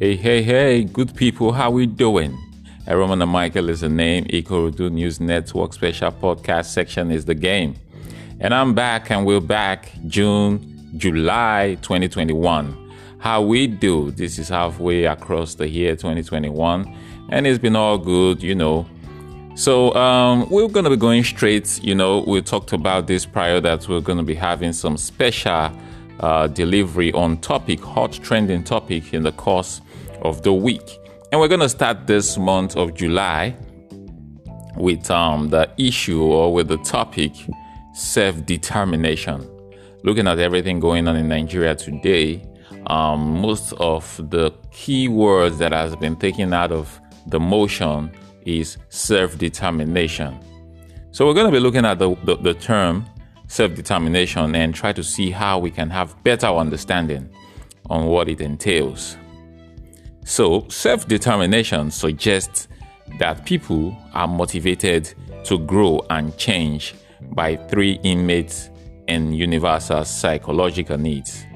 Hey, hey, hey, good people, how we doing? Roman and Michael is the name. Ikorodu News Network special podcast section is the game. And I'm back, and we're back June, July 2021. How we do? This is halfway across the year 2021, and it's been all good, you know. So um, we're going to be going straight. You know, we talked about this prior that we're going to be having some special uh, delivery on topic, hot trending topic in the course of the week. And we're going to start this month of July with um, the issue or with the topic self determination. Looking at everything going on in Nigeria today, um, most of the key words that has been taken out of the motion is self determination. So we're going to be looking at the, the, the term self determination and try to see how we can have better understanding on what it entails. So, self determination suggests that people are motivated to grow and change by three innate and universal psychological needs.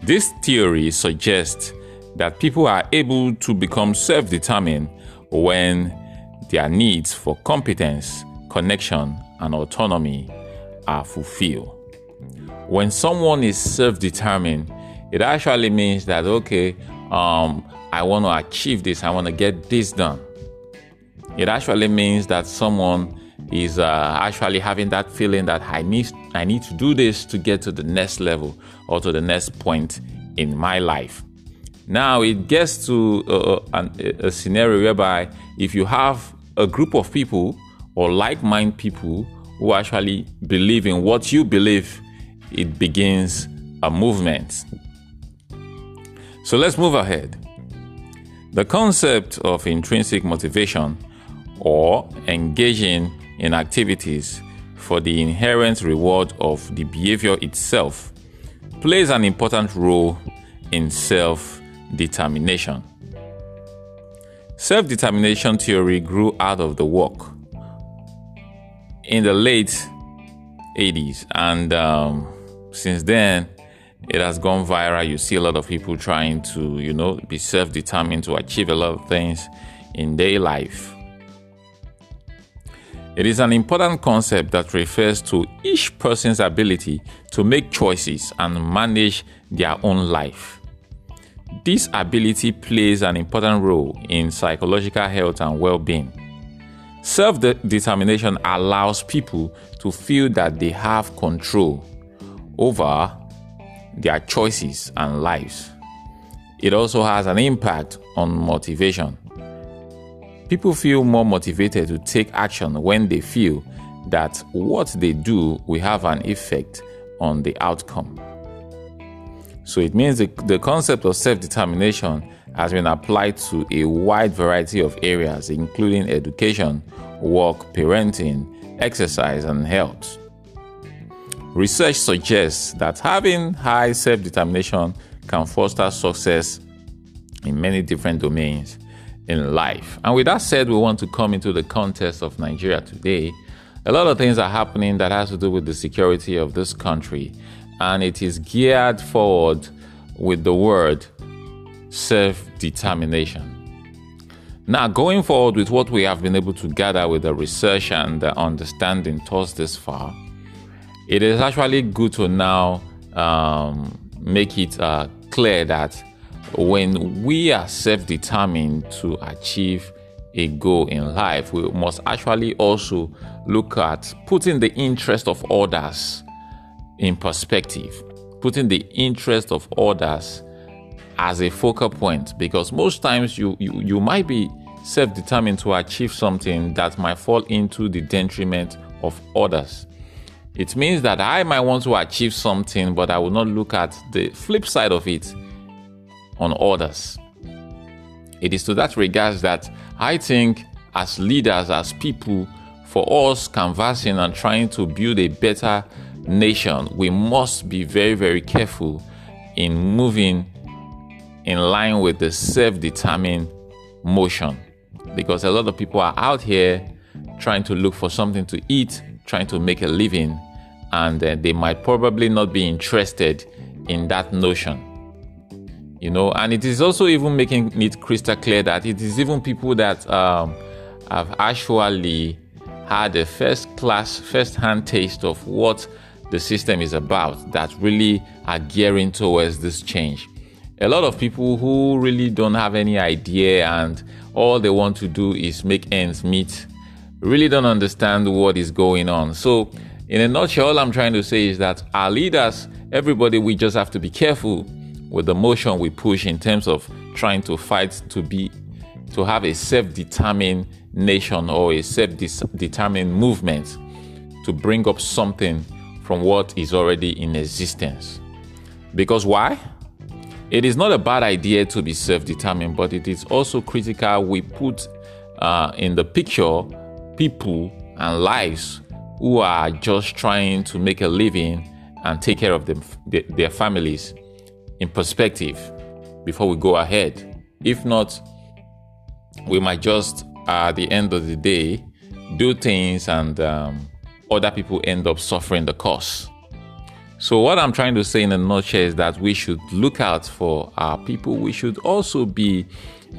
This theory suggests that people are able to become self determined when their needs for competence, connection, and autonomy are fulfilled. When someone is self determined, it actually means that, okay, um, I want to achieve this, I want to get this done. It actually means that someone is uh, actually having that feeling that I need I need to do this to get to the next level or to the next point in my life. Now it gets to uh, uh a, a scenario whereby if you have a group of people or like-minded people who actually believe in what you believe, it begins a movement. So let's move ahead. The concept of intrinsic motivation or engaging in activities for the inherent reward of the behavior itself plays an important role in self determination. Self determination theory grew out of the work in the late 80s, and um, since then, it has gone viral. You see a lot of people trying to, you know, be self determined to achieve a lot of things in their life. It is an important concept that refers to each person's ability to make choices and manage their own life. This ability plays an important role in psychological health and well being. Self determination allows people to feel that they have control over their choices and lives. It also has an impact on motivation. People feel more motivated to take action when they feel that what they do will have an effect on the outcome. So it means the, the concept of self determination has been applied to a wide variety of areas, including education, work, parenting, exercise, and health. Research suggests that having high self determination can foster success in many different domains in life. And with that said, we want to come into the context of Nigeria today. A lot of things are happening that has to do with the security of this country, and it is geared forward with the word self determination. Now, going forward with what we have been able to gather with the research and the understanding thus this far, it is actually good to now um, make it uh, clear that when we are self determined to achieve a goal in life, we must actually also look at putting the interest of others in perspective, putting the interest of others as a focal point because most times you, you, you might be self determined to achieve something that might fall into the detriment of others. It means that I might want to achieve something, but I will not look at the flip side of it on others. It is to that regards that I think, as leaders, as people, for us canvassing and trying to build a better nation, we must be very, very careful in moving in line with the self determined motion. Because a lot of people are out here trying to look for something to eat, trying to make a living, and uh, they might probably not be interested in that notion. You know, and it is also even making it crystal clear that it is even people that um, have actually had a first class, first hand taste of what the system is about that really are gearing towards this change. A lot of people who really don't have any idea and all they want to do is make ends meet really don't understand what is going on. So, in a nutshell, all I'm trying to say is that our leaders, everybody, we just have to be careful with the motion we push in terms of trying to fight to be to have a self-determined nation or a self-determined movement to bring up something from what is already in existence. Because why? It is not a bad idea to be self-determined, but it is also critical we put uh, in the picture people and lives who are just trying to make a living and take care of them, their families in perspective before we go ahead. If not, we might just, at the end of the day, do things and um, other people end up suffering the cost. So, what I'm trying to say in a nutshell is that we should look out for our people. We should also be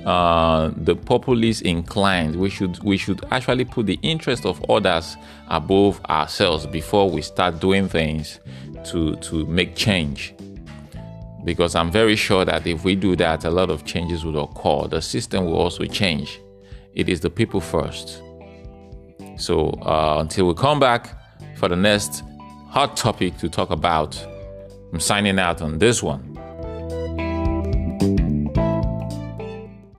uh, the populist inclined. We should we should actually put the interest of others above ourselves before we start doing things to to make change. Because I'm very sure that if we do that, a lot of changes will occur. The system will also change. It is the people first. So uh, until we come back for the next hot topic to talk about, I'm signing out on this one.